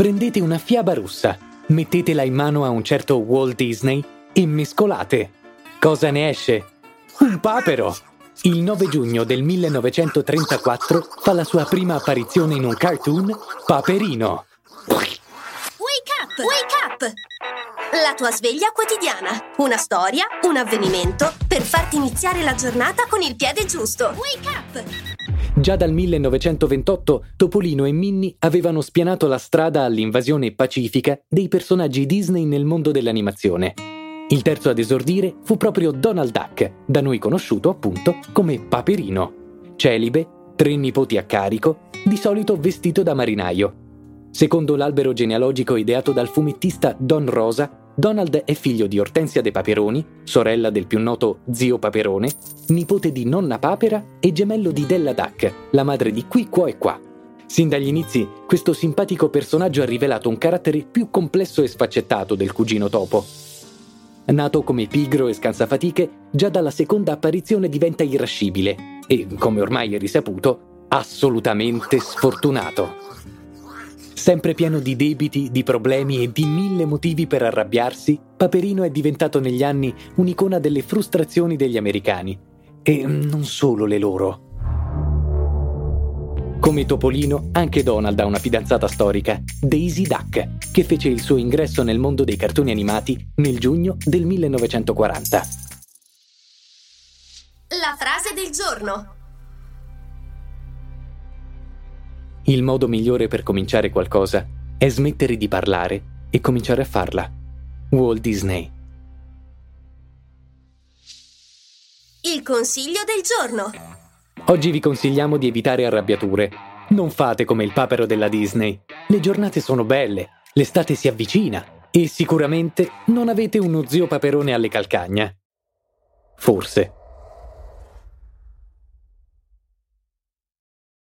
Prendete una fiaba russa, mettetela in mano a un certo Walt Disney e mescolate. Cosa ne esce? Un papero! Il 9 giugno del 1934 fa la sua prima apparizione in un cartoon Paperino. Wake up! Wake up! La tua sveglia quotidiana. Una storia, un avvenimento per farti iniziare la giornata con il piede giusto. Wake up! Già dal 1928 Topolino e Minnie avevano spianato la strada all'invasione pacifica dei personaggi Disney nel mondo dell'animazione. Il terzo ad esordire fu proprio Donald Duck, da noi conosciuto appunto come Paperino. Celibe, tre nipoti a carico, di solito vestito da marinaio. Secondo l'albero genealogico ideato dal fumettista Don Rosa, Donald è figlio di Ortensia De Paperoni, sorella del più noto zio Paperone, nipote di nonna Papera e gemello di Della Duck, la madre di Qui, Qua e Qua. Sin dagli inizi, questo simpatico personaggio ha rivelato un carattere più complesso e sfaccettato del cugino topo. Nato come pigro e scansafatiche, già dalla seconda apparizione diventa irascibile e, come ormai è risaputo, assolutamente sfortunato. Sempre pieno di debiti, di problemi e di mille motivi per arrabbiarsi, Paperino è diventato negli anni un'icona delle frustrazioni degli americani. E non solo le loro. Come Topolino, anche Donald ha una fidanzata storica, Daisy Duck, che fece il suo ingresso nel mondo dei cartoni animati nel giugno del 1940. La frase del giorno. Il modo migliore per cominciare qualcosa è smettere di parlare e cominciare a farla. Walt Disney. Il consiglio del giorno. Oggi vi consigliamo di evitare arrabbiature. Non fate come il papero della Disney. Le giornate sono belle, l'estate si avvicina e sicuramente non avete uno zio paperone alle calcagna. Forse.